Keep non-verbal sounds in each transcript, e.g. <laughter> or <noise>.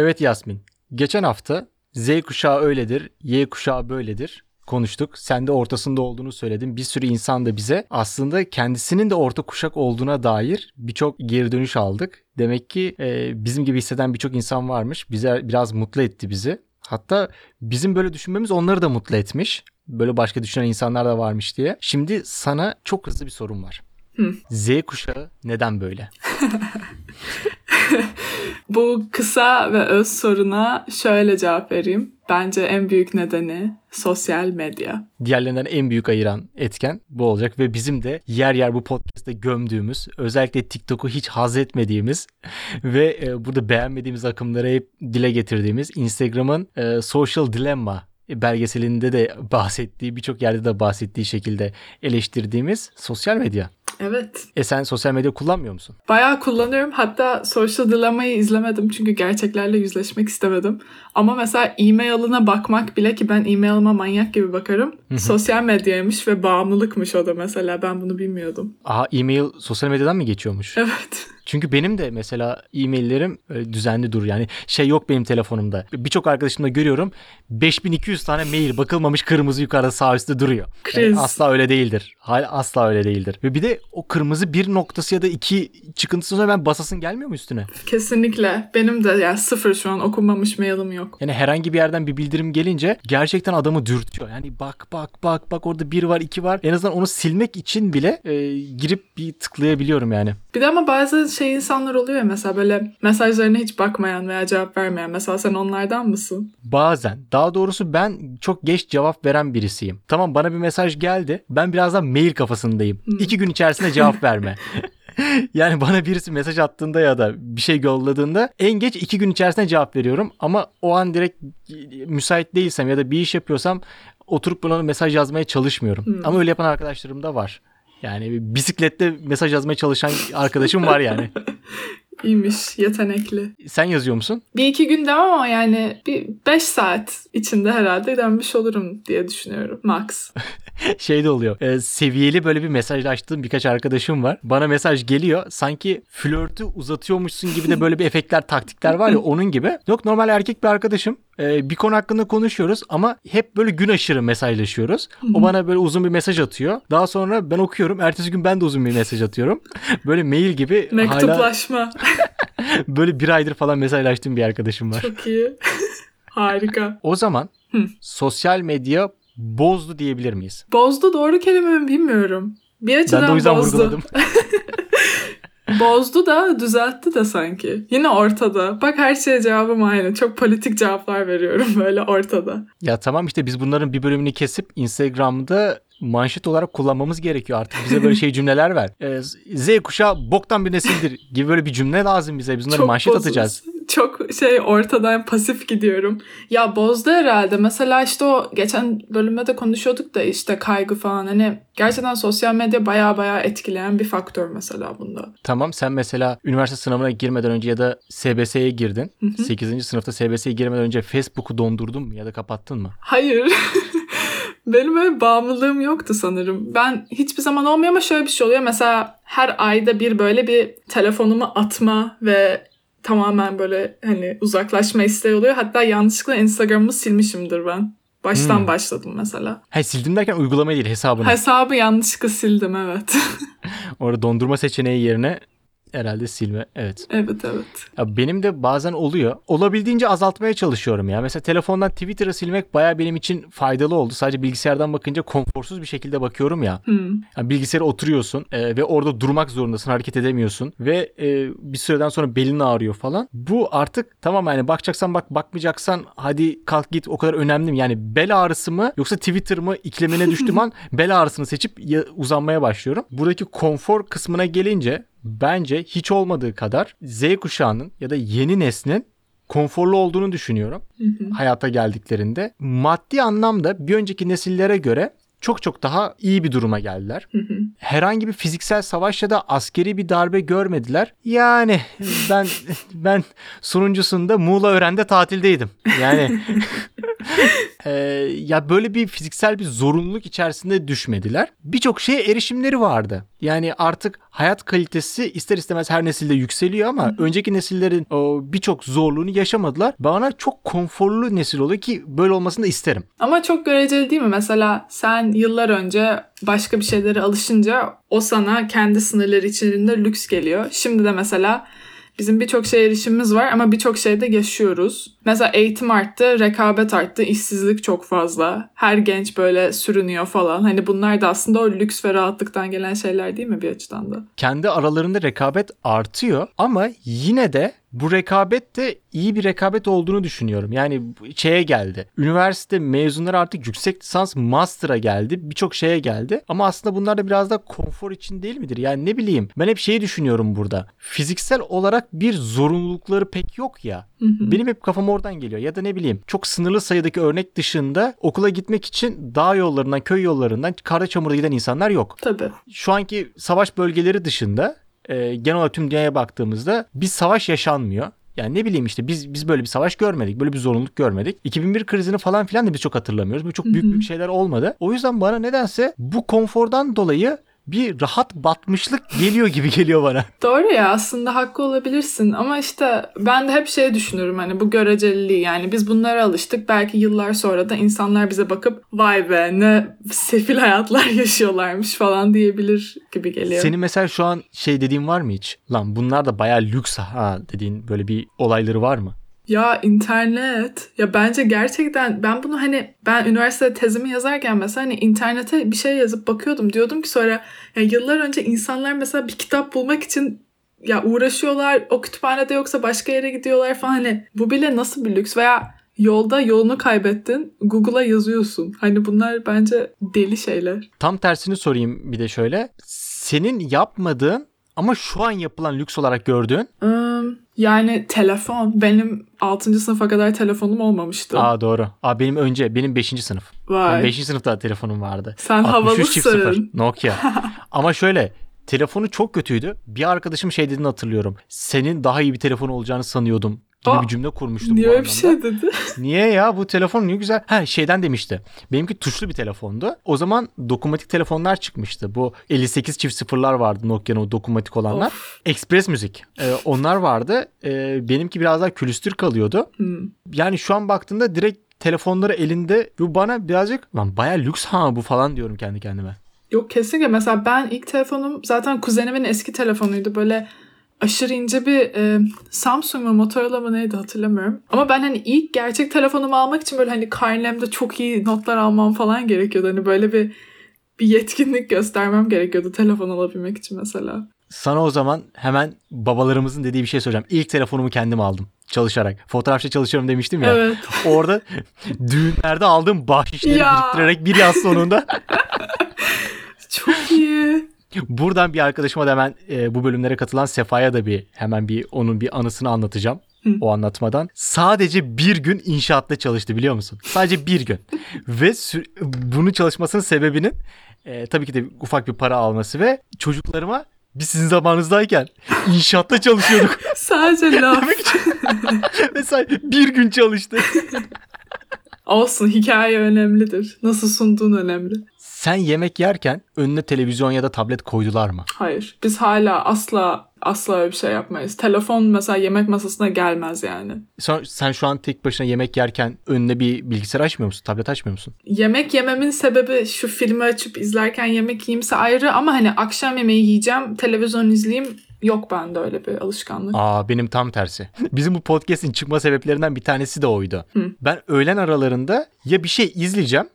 Evet Yasmin. Geçen hafta Z kuşağı öyledir, Y kuşağı böyledir konuştuk. Sen de ortasında olduğunu söyledin. Bir sürü insan da bize aslında kendisinin de orta kuşak olduğuna dair birçok geri dönüş aldık. Demek ki e, bizim gibi hisseden birçok insan varmış. Bize biraz mutlu etti bizi. Hatta bizim böyle düşünmemiz onları da mutlu etmiş. Böyle başka düşünen insanlar da varmış diye. Şimdi sana çok hızlı bir sorum var. Hı. Z kuşağı neden böyle? <laughs> Bu kısa ve öz soruna şöyle cevap vereyim. Bence en büyük nedeni sosyal medya. Diğerlerinden en büyük ayıran etken bu olacak ve bizim de yer yer bu podcast'te gömdüğümüz, özellikle TikTok'u hiç haz etmediğimiz <laughs> ve e, burada beğenmediğimiz akımları hep dile getirdiğimiz Instagram'ın e, Social Dilemma belgeselinde de bahsettiği, birçok yerde de bahsettiği şekilde eleştirdiğimiz sosyal medya. Evet. E sen sosyal medya kullanmıyor musun? Bayağı kullanıyorum. Hatta Social Dilemma'yı izlemedim çünkü gerçeklerle yüzleşmek istemedim. Ama mesela e-mail'ına bakmak bile ki ben e-mail'ıma manyak gibi bakarım. sosyal medyaymış ve bağımlılıkmış o da mesela. Ben bunu bilmiyordum. Aha e-mail sosyal medyadan mı geçiyormuş? Evet. <laughs> Çünkü benim de mesela e-maillerim e, düzenli dur. Yani şey yok benim telefonumda. Birçok arkadaşımda görüyorum 5200 tane mail bakılmamış kırmızı yukarıda sağ üstte duruyor. Yani asla öyle değildir. Hayır asla öyle değildir. Ve bir de o kırmızı bir noktası ya da iki çıkıntısı sonra ben basasın gelmiyor mu üstüne? Kesinlikle. Benim de yani sıfır şu an okunmamış mailim yok. Yani herhangi bir yerden bir bildirim gelince gerçekten adamı dürtüyor. Yani bak bak bak bak orada bir var iki var. En azından onu silmek için bile e, girip bir tıklayabiliyorum yani. Bir de ama bazı şey insanlar oluyor ya mesela böyle mesajlarına hiç bakmayan veya cevap vermeyen. Mesela sen onlardan mısın? Bazen. Daha doğrusu ben çok geç cevap veren birisiyim. Tamam bana bir mesaj geldi. Ben birazdan mail kafasındayım. Hmm. İki gün içerisinde cevap <laughs> verme. yani bana birisi mesaj attığında ya da bir şey yolladığında en geç iki gün içerisinde cevap veriyorum. Ama o an direkt müsait değilsem ya da bir iş yapıyorsam oturup buna mesaj yazmaya çalışmıyorum. Hmm. Ama öyle yapan arkadaşlarım da var. Yani bisiklette mesaj yazmaya çalışan arkadaşım var yani. <laughs> İyiymiş, yetenekli. Sen yazıyor musun? Bir iki gün demem ama yani bir beş saat içinde herhalde dönmüş olurum diye düşünüyorum. Max. <laughs> şey de oluyor. E, seviyeli böyle bir mesajlaştığım birkaç arkadaşım var. Bana mesaj geliyor. Sanki flörtü uzatıyormuşsun gibi de böyle bir <laughs> efektler, taktikler var ya onun gibi. Yok normal erkek bir arkadaşım. E, bir konu hakkında konuşuyoruz ama hep böyle gün aşırı mesajlaşıyoruz. o bana böyle uzun bir mesaj atıyor. Daha sonra ben okuyorum. Ertesi gün ben de uzun bir mesaj atıyorum. <laughs> Böyle mail gibi Mektuplaşma. Hala... <laughs> böyle bir aydır falan mesajlaştığım bir arkadaşım var. Çok iyi. <laughs> Harika. O zaman sosyal medya bozdu diyebilir miyiz? Bozdu doğru kelime mi bilmiyorum. Bir açıdan ben de o yüzden bozdu. vurguladım. Bozdu da düzeltti de sanki. Yine ortada. Bak her şeye cevabım aynı. Çok politik cevaplar veriyorum böyle ortada. Ya tamam işte biz bunların bir bölümünü kesip Instagram'da manşet olarak kullanmamız gerekiyor artık. Bize böyle şey cümleler ver. Ee, Z kuşağı boktan bir nesildir gibi böyle bir cümle lazım bize. Biz bunları Çok manşet bozuz. atacağız çok şey ortadan pasif gidiyorum. Ya bozdu herhalde. Mesela işte o geçen bölümde de konuşuyorduk da işte kaygı falan hani gerçekten sosyal medya baya baya etkileyen bir faktör mesela bunda. Tamam sen mesela üniversite sınavına girmeden önce ya da SBS'ye girdin. Hı hı. 8. sınıfta SBS'ye girmeden önce Facebook'u dondurdun mu ya da kapattın mı? Hayır. <laughs> Benim öyle bağımlılığım yoktu sanırım. Ben hiçbir zaman olmuyor ama şöyle bir şey oluyor. Mesela her ayda bir böyle bir telefonumu atma ve tamamen böyle hani uzaklaşma isteği oluyor. Hatta yanlışlıkla Instagram'ımı silmişimdir ben. Baştan hmm. başladım mesela. Hayır sildim derken uygulamayı değil hesabını. Hesabı yanlışlıkla sildim evet. <laughs> Orada dondurma seçeneği yerine herhalde silme. Evet. Evet evet. Ya benim de bazen oluyor. Olabildiğince azaltmaya çalışıyorum ya. Mesela telefondan Twitter'ı silmek baya benim için faydalı oldu. Sadece bilgisayardan bakınca konforsuz bir şekilde bakıyorum ya. Hmm. Yani bilgisayara oturuyorsun e, ve orada durmak zorundasın. Hareket edemiyorsun ve e, bir süreden sonra belin ağrıyor falan. Bu artık tamam yani bakacaksan bak bakmayacaksan hadi kalk git o kadar önemli mi? Yani bel ağrısı mı yoksa Twitter mı iklemine düştüğüm <laughs> an bel ağrısını seçip uzanmaya başlıyorum. Buradaki konfor kısmına gelince bence hiç olmadığı kadar Z kuşağının ya da yeni neslin konforlu olduğunu düşünüyorum. Hı hı. Hayata geldiklerinde maddi anlamda bir önceki nesillere göre çok çok daha iyi bir duruma geldiler. Hı hı. Herhangi bir fiziksel savaş ya da askeri bir darbe görmediler. Yani ben ben sonuncusunda Muğla Ören'de tatildeydim. Yani <laughs> <laughs> Ee, ya böyle bir fiziksel bir zorunluluk içerisinde düşmediler. Birçok şeye erişimleri vardı. Yani artık hayat kalitesi ister istemez her nesilde yükseliyor ama önceki nesillerin birçok zorluğunu yaşamadılar. Bana çok konforlu nesil oluyor ki böyle olmasını da isterim. Ama çok göreceli değil mi? Mesela sen yıllar önce başka bir şeylere alışınca o sana kendi sınırları içinde lüks geliyor. Şimdi de mesela Bizim birçok şeye erişimimiz var ama birçok şeyde yaşıyoruz. Mesela eğitim arttı, rekabet arttı, işsizlik çok fazla. Her genç böyle sürünüyor falan. Hani bunlar da aslında o lüks ve rahatlıktan gelen şeyler değil mi bir açıdan da? Kendi aralarında rekabet artıyor ama yine de bu rekabet de iyi bir rekabet olduğunu düşünüyorum. Yani şeye geldi. Üniversite mezunları artık yüksek lisans master'a geldi. Birçok şeye geldi. Ama aslında bunlar da biraz da konfor için değil midir? Yani ne bileyim ben hep şeyi düşünüyorum burada. Fiziksel olarak bir zorunlulukları pek yok ya. Hı hı. Benim hep kafam oradan geliyor. Ya da ne bileyim çok sınırlı sayıdaki örnek dışında okula gitmek için dağ yollarından, köy yollarından kara çamurda giden insanlar yok. Tabii. Şu anki savaş bölgeleri dışında e, genel olarak tüm dünyaya baktığımızda bir savaş yaşanmıyor. Yani ne bileyim işte biz biz böyle bir savaş görmedik. Böyle bir zorunluluk görmedik. 2001 krizini falan filan da biz çok hatırlamıyoruz. Bu çok büyük büyük şeyler olmadı. O yüzden bana nedense bu konfordan dolayı bir rahat batmışlık geliyor gibi geliyor bana. <laughs> Doğru ya aslında haklı olabilirsin ama işte ben de hep şey düşünürüm hani bu göreceliliği yani biz bunlara alıştık belki yıllar sonra da insanlar bize bakıp vay be ne sefil hayatlar <laughs> yaşıyorlarmış falan diyebilir gibi geliyor. Senin mesela şu an şey dediğin var mı hiç? Lan bunlar da bayağı lüks ha dediğin böyle bir olayları var mı? Ya internet. Ya bence gerçekten ben bunu hani ben üniversitede tezimi yazarken mesela hani internete bir şey yazıp bakıyordum. Diyordum ki sonra ya yıllar önce insanlar mesela bir kitap bulmak için ya uğraşıyorlar. O kütüphanede yoksa başka yere gidiyorlar falan. Hani bu bile nasıl bir lüks veya yolda yolunu kaybettin. Google'a yazıyorsun. Hani bunlar bence deli şeyler. Tam tersini sorayım bir de şöyle. Senin yapmadığın ama şu an yapılan lüks olarak gördüğün? yani telefon. Benim 6. sınıfa kadar telefonum olmamıştı. Aa doğru. Aa benim önce benim 5. sınıf. Vay. Benim 5. sınıfta telefonum vardı. Sen havalısın. Nokia. <laughs> ama şöyle telefonu çok kötüydü. Bir arkadaşım şey dediğini hatırlıyorum. Senin daha iyi bir telefon olacağını sanıyordum gibi Aa, bir cümle kurmuştum niye öyle bir şey dedi? <laughs> Niye ya bu telefon ne güzel. Ha şeyden demişti. Benimki tuşlu bir telefondu. O zaman dokunmatik telefonlar çıkmıştı. Bu 58 çift sıfırlar vardı Nokia'nın o dokunmatik olanlar. Of. Express müzik. Ee, onlar vardı. Ee, benimki biraz daha külüstür kalıyordu. Hmm. Yani şu an baktığında direkt telefonları elinde bu bana birazcık lan baya lüks ha bu falan diyorum kendi kendime. Yok kesinlikle mesela ben ilk telefonum zaten kuzenimin eski telefonuydu böyle aşırı ince bir e, Samsung mu Motorola mı neydi hatırlamıyorum. Ama ben hani ilk gerçek telefonumu almak için böyle hani karnemde çok iyi notlar almam falan gerekiyordu. Hani böyle bir bir yetkinlik göstermem gerekiyordu telefon alabilmek için mesela. Sana o zaman hemen babalarımızın dediği bir şey söyleyeceğim. İlk telefonumu kendim aldım çalışarak. Fotoğrafçı çalışıyorum demiştim ya. Evet. <laughs> Orada düğünlerde aldığım bahşişleri ya. biriktirerek bir yaz sonunda. <laughs> Çok iyi. Buradan bir arkadaşıma da hemen e, bu bölümlere katılan Sefa'ya da bir hemen bir onun bir anısını anlatacağım. Hı. O anlatmadan. Sadece bir gün inşaatta çalıştı biliyor musun? Sadece bir gün. <laughs> ve bunu çalışmasının sebebinin e, tabii ki de ufak bir para alması ve çocuklarıma biz sizin zamanınızdayken inşaatta çalışıyorduk. <laughs> Sadece <laughs> laf. Mesela bir gün çalıştı. Olsun hikaye önemlidir. Nasıl sunduğun önemli. Sen yemek yerken önüne televizyon ya da tablet koydular mı? Hayır. Biz hala asla asla öyle bir şey yapmayız. Telefon mesela yemek masasına gelmez yani. Sen, sen şu an tek başına yemek yerken önüne bir bilgisayar açmıyor musun? Tablet açmıyor musun? Yemek yememin sebebi şu filmi açıp izlerken yemek yiyeyimse ayrı ama hani akşam yemeği yiyeceğim, televizyon izleyeyim Yok bende öyle bir alışkanlık. Aa benim tam tersi. <laughs> Bizim bu podcast'in çıkma sebeplerinden bir tanesi de oydu. Hı. Ben öğlen aralarında ya bir şey izleyeceğim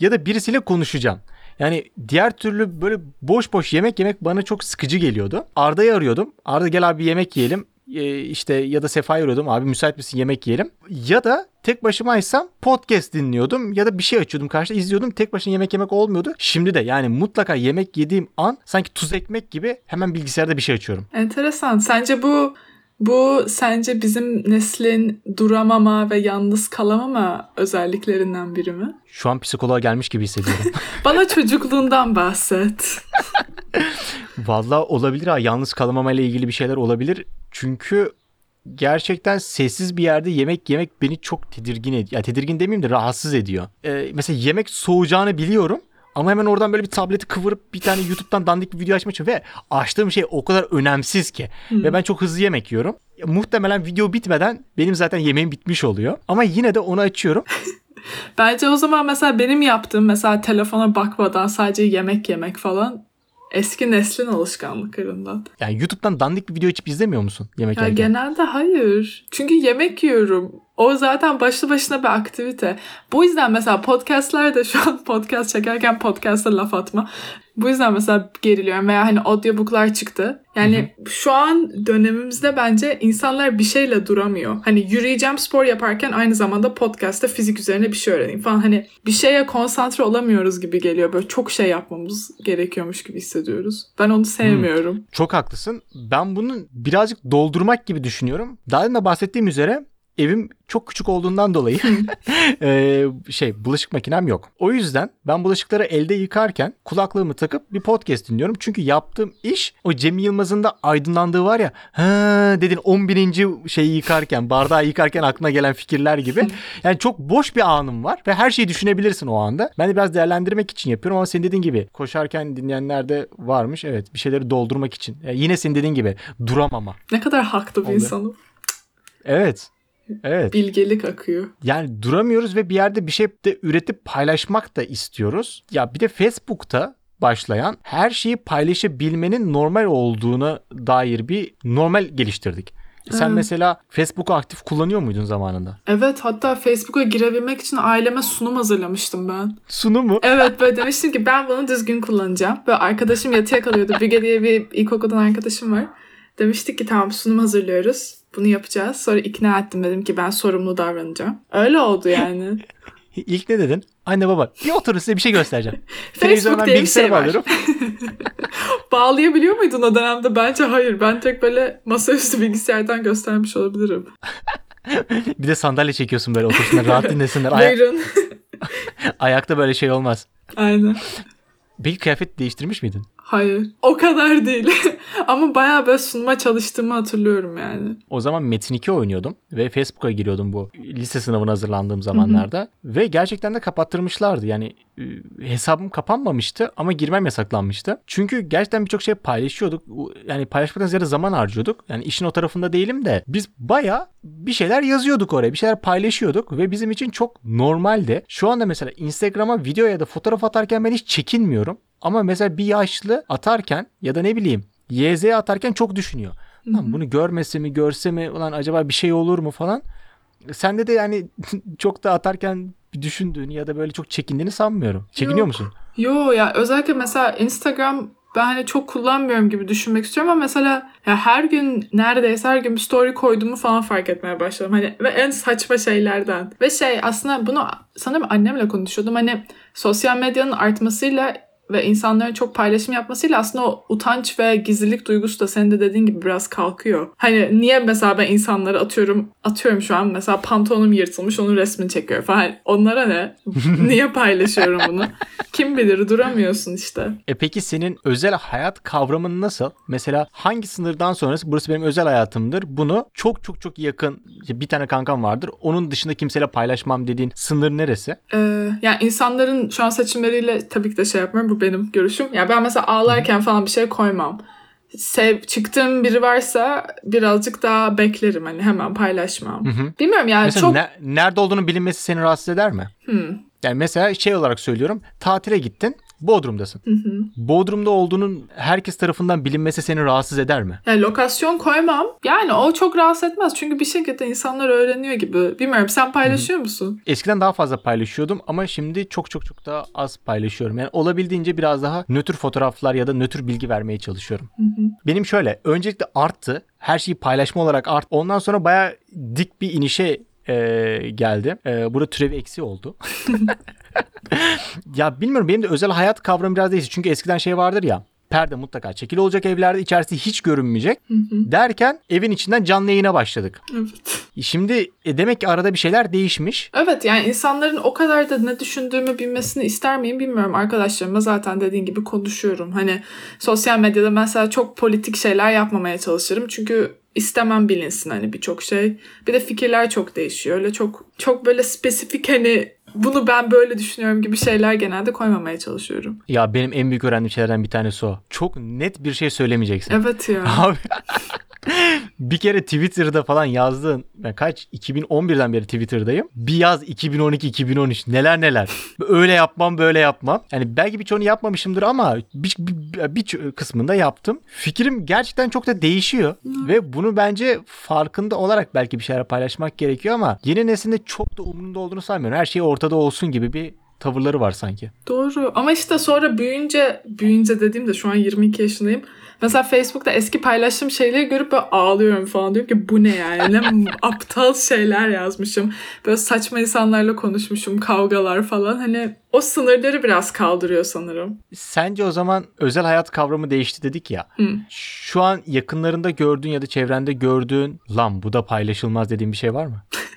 ya da birisiyle konuşacağım. Yani diğer türlü böyle boş boş yemek yemek bana çok sıkıcı geliyordu. Arda'yı arıyordum. Arda gel abi yemek yiyelim. Ee, işte ya da Sefa'yı arıyordum. Abi müsait misin yemek yiyelim. Ya da tek başımaysam podcast dinliyordum ya da bir şey açıyordum karşıda izliyordum. Tek başına yemek yemek olmuyordu. Şimdi de yani mutlaka yemek yediğim an sanki tuz ekmek gibi hemen bilgisayarda bir şey açıyorum. Enteresan. Sence bu bu sence bizim neslin duramama ve yalnız kalamama özelliklerinden biri mi? Şu an psikoloğa gelmiş gibi hissediyorum. <laughs> Bana çocukluğundan bahset. <laughs> Valla olabilir ha. Yalnız kalamama ile ilgili bir şeyler olabilir. Çünkü gerçekten sessiz bir yerde yemek yemek beni çok tedirgin ediyor. Ya tedirgin demeyeyim de rahatsız ediyor. Ee, mesela yemek soğuyacağını biliyorum. Ama hemen oradan böyle bir tableti kıvırıp bir tane YouTube'dan dandik bir video açmak için ve açtığım şey o kadar önemsiz ki. Hmm. Ve ben çok hızlı yemek yiyorum. Ya, muhtemelen video bitmeden benim zaten yemeğim bitmiş oluyor. Ama yine de onu açıyorum. <laughs> Bence o zaman mesela benim yaptığım mesela telefona bakmadan sadece yemek yemek falan eski neslin alışkanlıklarından. Yani YouTube'dan dandik bir video hiç izlemiyor musun yemek ya yerken? Genelde hayır. Çünkü yemek yiyorum. O zaten başlı başına bir aktivite. Bu yüzden mesela podcastlerde şu an <laughs> podcast çekerken podcast'a laf atma. Bu yüzden mesela geriliyorum veya hani audiobooklar çıktı. Yani hı hı. şu an dönemimizde bence insanlar bir şeyle duramıyor. Hani yürüyeceğim spor yaparken aynı zamanda podcast'ta fizik üzerine bir şey öğreneyim falan. Hani bir şeye konsantre olamıyoruz gibi geliyor. Böyle çok şey yapmamız gerekiyormuş gibi hissediyoruz. Ben onu sevmiyorum. Hı. Çok haklısın. Ben bunu birazcık doldurmak gibi düşünüyorum. Daha önce bahsettiğim üzere evim çok küçük olduğundan dolayı <laughs> <laughs> e, şey bulaşık makinem yok. O yüzden ben bulaşıkları elde yıkarken kulaklığımı takıp bir podcast dinliyorum. Çünkü yaptığım iş o Cem Yılmaz'ın da aydınlandığı var ya ha dedin 11. şeyi yıkarken bardağı yıkarken aklına gelen fikirler gibi. <laughs> Yani çok boş bir anım var ve her şeyi düşünebilirsin o anda. Ben de biraz değerlendirmek için yapıyorum ama senin dediğin gibi koşarken dinleyenler de varmış. Evet bir şeyleri doldurmak için. Yani yine senin dediğin gibi duramama. Ne kadar haklı bir insanım. Evet. Evet. Bilgelik akıyor. Yani duramıyoruz ve bir yerde bir şey de üretip paylaşmak da istiyoruz. Ya bir de Facebook'ta başlayan her şeyi paylaşabilmenin normal olduğuna dair bir normal geliştirdik. Sen evet. mesela Facebook'u aktif kullanıyor muydun zamanında? Evet hatta Facebook'a girebilmek için aileme sunum hazırlamıştım ben. Sunum mu? Evet böyle demiştim ki ben bunu düzgün kullanacağım. Böyle arkadaşım yatıya kalıyordu. Bilge diye bir ilkokuldan arkadaşım var. Demiştik ki tamam sunum hazırlıyoruz. Bunu yapacağız. Sonra ikna ettim dedim ki ben sorumlu davranacağım. Öyle oldu yani. <laughs> İlk ne dedin? Anne baba bir oturun size bir şey göstereceğim. <laughs> Diye bir şey var. <laughs> Bağlayabiliyor muydun o dönemde? Bence hayır. Ben tek böyle masaüstü bilgisayardan göstermiş olabilirim. bir de sandalye çekiyorsun böyle otursunlar rahat dinlesinler. Buyurun. Ayakta böyle şey olmaz. Aynen. Peki kıyafet değiştirmiş miydin? Hayır. O kadar değil. <laughs> Ama bayağı böyle sunma çalıştığımı hatırlıyorum yani. O zaman Metin 2 oynuyordum ve Facebook'a giriyordum bu lise sınavına hazırlandığım zamanlarda. Hı hı. Ve gerçekten de kapattırmışlardı. Yani e, hesabım kapanmamıştı ama girmem yasaklanmıştı. Çünkü gerçekten birçok şey paylaşıyorduk. Yani paylaşmaktan ziyade zaman harcıyorduk. Yani işin o tarafında değilim de biz bayağı bir şeyler yazıyorduk oraya. Bir şeyler paylaşıyorduk ve bizim için çok normaldi. Şu anda mesela Instagram'a video ya da fotoğraf atarken ben hiç çekinmiyorum. Ama mesela bir yaşlı atarken ya da ne bileyim YZ atarken çok düşünüyor. Lan bunu görmese mi görse mi ulan acaba bir şey olur mu falan. Sende de yani <laughs> çok da atarken düşündüğünü ya da böyle çok çekindiğini sanmıyorum. Çekiniyor Yok. musun? Yo ya özellikle mesela Instagram ben hani çok kullanmıyorum gibi düşünmek istiyorum ama mesela ya her gün neredeyse her gün bir story koyduğumu falan fark etmeye başladım. Hani ve en saçma şeylerden. Ve şey aslında bunu sanırım annemle konuşuyordum. Hani sosyal medyanın artmasıyla ve insanların çok paylaşım yapmasıyla aslında o utanç ve gizlilik duygusu da senin de dediğin gibi biraz kalkıyor. Hani niye mesela ben insanları atıyorum atıyorum şu an mesela pantolonum yırtılmış onun resmini çekiyor falan. Onlara ne? <laughs> niye paylaşıyorum bunu? Kim bilir duramıyorsun işte. E peki senin özel hayat kavramın nasıl? Mesela hangi sınırdan sonrası burası benim özel hayatımdır. Bunu çok çok çok yakın bir tane kankam vardır. Onun dışında kimseyle paylaşmam dediğin sınır neresi? Ee, yani insanların şu an seçimleriyle tabii ki de şey yapmıyorum. Bu benim görüşüm. Ya ben mesela ağlarken falan bir şey koymam. Sev çıktığım biri varsa birazcık daha beklerim hani hemen paylaşmam. Hı hı. Bilmiyorum yani mesela çok ne, nerede olduğunu bilinmesi seni rahatsız eder mi? Hmm. Yani mesela şey olarak söylüyorum. Tatile gittin. Bodrum'dasın. Hı hı. Bodrum'da olduğunun herkes tarafından bilinmesi seni rahatsız eder mi? Yani lokasyon koymam. Yani o çok rahatsız etmez. Çünkü bir şekilde insanlar öğreniyor gibi. Bilmiyorum sen paylaşıyor hı musun? Eskiden daha fazla paylaşıyordum ama şimdi çok çok çok daha az paylaşıyorum. Yani olabildiğince biraz daha nötr fotoğraflar ya da nötr bilgi vermeye çalışıyorum. Hı hı. Benim şöyle öncelikle arttı. Her şeyi paylaşma olarak arttı. Ondan sonra baya dik bir inişe e, geldi. E, burada türevi eksi oldu. <laughs> <laughs> ya bilmiyorum benim de özel hayat kavramı biraz değişti. Çünkü eskiden şey vardır ya perde mutlaka çekil olacak evlerde içerisi hiç görünmeyecek hı hı. derken evin içinden canlı yayına başladık. Evet. Şimdi e, demek ki arada bir şeyler değişmiş. Evet yani insanların o kadar da ne düşündüğümü bilmesini ister miyim bilmiyorum. Arkadaşlarımla zaten dediğin gibi konuşuyorum. Hani sosyal medyada mesela çok politik şeyler yapmamaya çalışırım. Çünkü istemem bilinsin hani birçok şey. Bir de fikirler çok değişiyor. Öyle çok çok böyle spesifik hani bunu ben böyle düşünüyorum gibi şeyler genelde koymamaya çalışıyorum. Ya benim en büyük öğrendiğim şeylerden bir tanesi o. Çok net bir şey söylemeyeceksin. Evet ya. <laughs> Abi <laughs> bir kere Twitter'da falan yazdığın ben kaç 2011'den beri Twitter'dayım. Bir yaz 2012 2013 neler neler. Öyle yapmam böyle yapmam. Yani belki birçoğunu yapmamışımdır ama bir, bir, bir kısmında yaptım. Fikrim gerçekten çok da değişiyor ve bunu bence farkında olarak belki bir şeyler paylaşmak gerekiyor ama yeni neslinde çok da umurunda olduğunu sanmıyorum. Her şey ortada olsun gibi bir tavırları var sanki. Doğru ama işte sonra büyüyünce büyüyünce dediğimde şu an 22 yaşındayım. Mesela Facebook'ta eski paylaştığım şeyleri görüp böyle ağlıyorum falan. Diyorum ki bu ne yani? Ne <laughs> aptal şeyler yazmışım. Böyle saçma insanlarla konuşmuşum. Kavgalar falan. Hani o sınırları biraz kaldırıyor sanırım. Sence o zaman özel hayat kavramı değişti dedik ya. Hı. Şu an yakınlarında gördüğün ya da çevrende gördüğün lan bu da paylaşılmaz dediğin bir şey var mı? <laughs>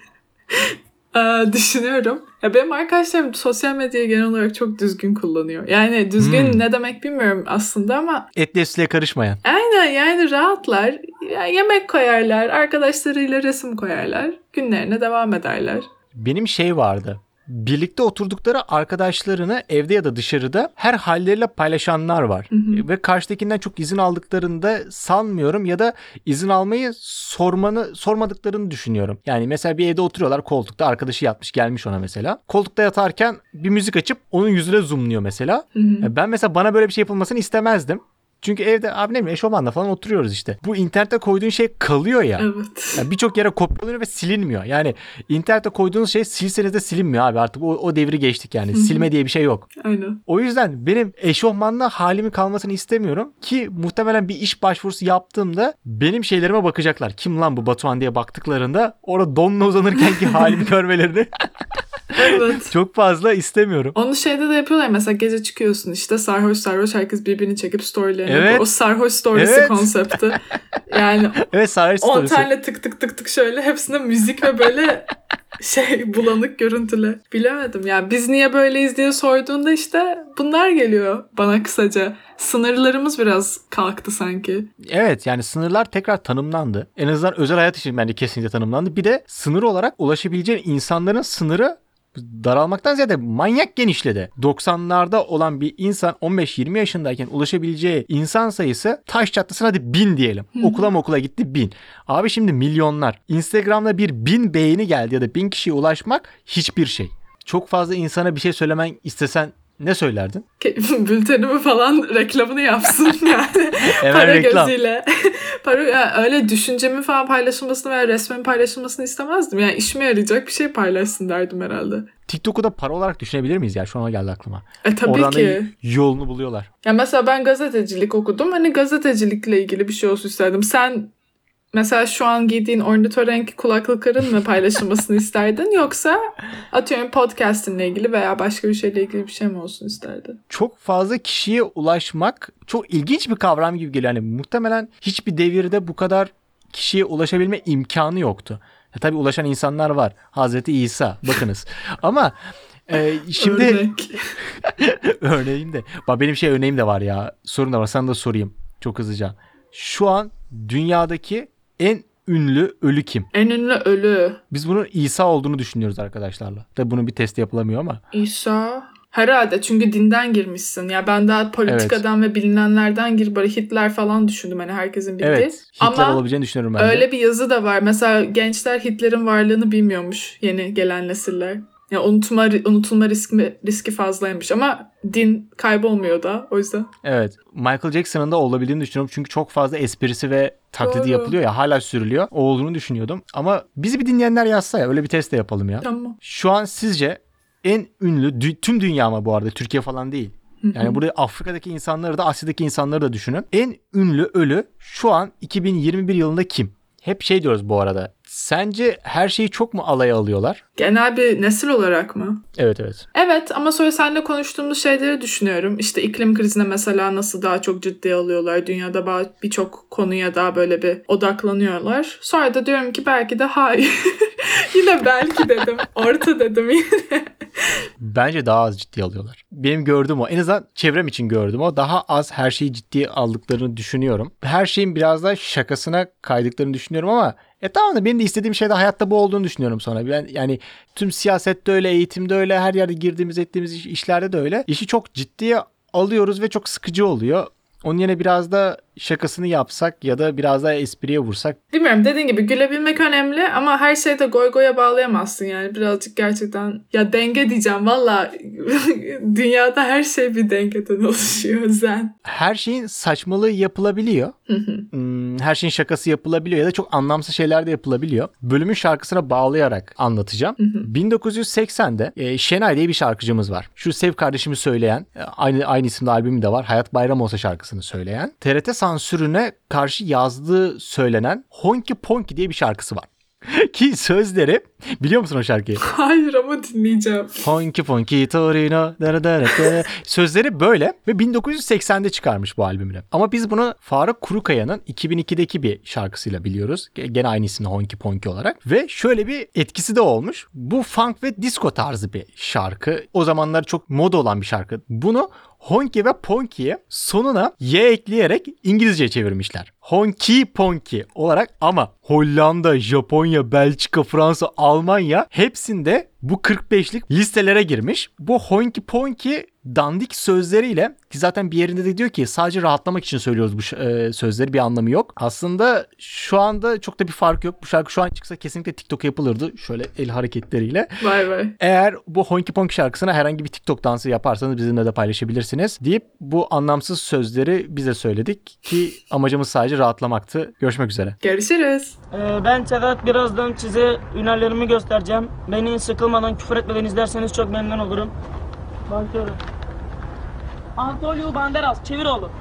Ee, düşünüyorum. Ya benim arkadaşlarım sosyal medyayı genel olarak çok düzgün kullanıyor. Yani düzgün Hmm. ne demek bilmiyorum aslında ama sütle karışmayan. aynen yani rahatlar. Ya yemek koyarlar, arkadaşlarıyla resim koyarlar. Günlerine devam ederler. Benim şey vardı. Birlikte oturdukları arkadaşlarını evde ya da dışarıda her halleriyle paylaşanlar var. Ve karşıdakinden çok izin aldıklarında sanmıyorum ya da izin almayı sormanı sormadıklarını düşünüyorum. Yani mesela bir evde oturuyorlar koltukta arkadaşı yatmış gelmiş ona mesela. Koltukta yatarken bir müzik açıp onun yüzüne zoomluyor mesela. Ya Ben mesela bana böyle bir şey yapılmasını istemezdim. Çünkü evde abi ne bileyim eşofmanla falan oturuyoruz işte. Bu internette koyduğun şey kalıyor ya. Evet. Yani birçok yere kopyalanıyor ve silinmiyor. Yani internette koyduğunuz şey silseniz de silinmiyor abi artık o, o devri geçtik yani. Silme diye bir şey yok. Aynen. O yüzden benim eşofmanla halimin kalmasını istemiyorum ki muhtemelen bir iş başvurusu yaptığımda benim şeylerime bakacaklar. Kim lan bu Batuhan diye baktıklarında orada donla uzanırken ki halimi <laughs> görmelerini Evet. çok fazla istemiyorum. Onu şeyde de yapıyorlar mesela gece çıkıyorsun işte sarhoş sarhoş herkes birbirini çekip storylerini Evet. O sarhoş storiesi Evet. konsepti. <laughs> Yani Evet Sarı 10 Story'si. tane tık tık tık tık şöyle hepsinde müzik ve böyle <laughs> şey bulanık görüntüler. Bilemedim ya biz niye böyleyiz diye sorduğunda işte bunlar geliyor bana kısaca. Sınırlarımız biraz kalktı sanki. Evet yani sınırlar tekrar tanımlandı. En azından özel hayat için bence kesinlikle tanımlandı. Bir de sınır olarak ulaşabileceğin insanların sınırı daralmaktan ziyade manyak genişledi. 90'larda olan bir insan 15-20 yaşındayken ulaşabileceği insan sayısı taş çatlasın hadi bin diyelim. Okula mı okula gitti bin. Abi şimdi milyonlar. Instagram'da bir bin beğeni geldi ya da bin kişiye ulaşmak hiçbir şey. Çok fazla insana bir şey söylemen istesen ne söylerdin? <laughs> Bültenimi falan reklamını yapsın <laughs> yani. Para reklam. gözüyle. <laughs> Para, yani öyle düşüncemi falan paylaşılmasını veya resmin paylaşılmasını istemezdim. Yani işime yarayacak bir şey paylaşsın derdim herhalde. TikTok'u da para olarak düşünebilir miyiz ya? Şu an geldi aklıma. E tabii Oradan ki. yolunu buluyorlar. Ya mesela ben gazetecilik okudum. Hani gazetecilikle ilgili bir şey olsun isterdim. Sen mesela şu an giydiğin ornitorenk kulaklıkların mı paylaşılmasını isterdin yoksa atıyorum podcastinle ilgili veya başka bir şeyle ilgili bir şey mi olsun isterdin? çok fazla kişiye ulaşmak çok ilginç bir kavram gibi geliyor. Yani muhtemelen hiçbir devirde bu kadar kişiye ulaşabilme imkanı yoktu. Ya tabii ulaşan insanlar var. Hazreti İsa bakınız. <laughs> Ama e, şimdi Örnek. <laughs> örneğim de bak benim şey örneğim de var ya. Sorun da var. Sana da sorayım çok hızlıca. Şu an dünyadaki en ünlü ölü kim? En ünlü ölü. Biz bunun İsa olduğunu düşünüyoruz arkadaşlarla. Tabii bunun bir testi yapılamıyor ama. İsa. Herhalde çünkü dinden girmişsin. Ya ben daha politikadan ve bilinenlerden gir böyle Hitler falan düşündüm hani herkesin bildiği. Evet. Hitler Ama olabileceğini düşünüyorum ben de. öyle bir yazı da var. Mesela gençler Hitler'in varlığını bilmiyormuş yeni gelen nesiller. Ya unutma unutulma riski riski fazlaymış ama din kaybolmuyor da o yüzden. Evet. Michael Jackson'ın da olabildiğini düşünüyorum. Çünkü çok fazla esprisi ve taklidi Doğru. yapılıyor ya. Hala sürülüyor. O olduğunu düşünüyordum. Ama bizi bir dinleyenler yazsa ya. Öyle bir test de yapalım ya. Tamam. Şu an sizce en ünlü tüm dünya mı bu arada? Türkiye falan değil. Yani burada Afrika'daki insanları da Asya'daki insanları da düşünün. En ünlü ölü şu an 2021 yılında kim? Hep şey diyoruz bu arada. Sence her şeyi çok mu alaya alıyorlar? Genel bir nesil olarak mı? Evet evet. Evet ama sonra seninle konuştuğumuz şeyleri düşünüyorum. İşte iklim krizine mesela nasıl daha çok ciddiye alıyorlar. Dünyada birçok konuya daha böyle bir odaklanıyorlar. Sonra da diyorum ki belki de hayır. <laughs> yine belki dedim. Orta dedim yine. Bence daha az ciddiye alıyorlar. Benim gördüğüm o. En azından çevrem için gördüm o. Daha az her şeyi ciddiye aldıklarını düşünüyorum. Her şeyin biraz da şakasına kaydıklarını düşünüyorum ama e tamam da benim de istediğim şey de hayatta bu olduğunu düşünüyorum sonra. Ben yani tüm siyasette öyle, eğitimde öyle, her yerde girdiğimiz ettiğimiz iş- işlerde de öyle. İşi çok ciddiye alıyoruz ve çok sıkıcı oluyor. Onun yerine biraz da şakasını yapsak ya da biraz daha espriye vursak Bilmiyorum dediğin gibi gülebilmek önemli ama her şeyi de goy goya bağlayamazsın yani birazcık gerçekten ya denge diyeceğim valla <laughs> dünyada her şey bir dengeden oluşuyor zen. her şeyin saçmalığı yapılabiliyor. Hmm, her şeyin şakası yapılabiliyor ya da çok anlamsız şeyler de yapılabiliyor. Bölümün şarkısına bağlayarak anlatacağım. 1980'de e, Şenay diye bir şarkıcımız var. Şu Sev kardeşimi söyleyen, e, aynı aynı isimli albümü de var. Hayat Bayram Olsa şarkısını söyleyen. TRT sansürüne karşı yazdığı söylenen Honky Ponky diye bir şarkısı var. <laughs> Ki sözleri biliyor musun o şarkıyı? <laughs> Hayır ama dinleyeceğim. Honky Ponky Torino. dara dara dara. Sözleri böyle ve 1980'de çıkarmış bu albümünü. Ama biz bunu Faruk Kurukaya'nın 2002'deki bir şarkısıyla biliyoruz. Ge- Gene aynı isimli Honky Ponky olarak. Ve şöyle bir etkisi de olmuş. Bu funk ve disco tarzı bir şarkı. O zamanlar çok moda olan bir şarkı. Bunu Honky ve Ponky'ye sonuna Y ekleyerek İngilizce çevirmişler. Honky Ponky olarak ama Hollanda, Japonya, Belçika, Fransa, Almanya hepsinde bu 45'lik listelere girmiş. Bu Honky Ponky dandik sözleriyle ki zaten bir yerinde de diyor ki sadece rahatlamak için söylüyoruz bu e, sözleri bir anlamı yok. Aslında şu anda çok da bir fark yok. Bu şarkı şu an çıksa kesinlikle TikTok yapılırdı. Şöyle el hareketleriyle. Vay vay. Eğer bu Honky Ponky şarkısına herhangi bir TikTok dansı yaparsanız bizimle de paylaşabilirsiniz deyip bu anlamsız sözleri bize söyledik ki amacımız sadece rahatlamaktı. Görüşmek üzere. Görüşürüz. Ee, ben Sedat birazdan size ünallerimi göstereceğim. Beni sıkılmadan küfür etmeden izlerseniz çok memnun olurum. Başlıyorum. Antonio Banderas çevir oğlum.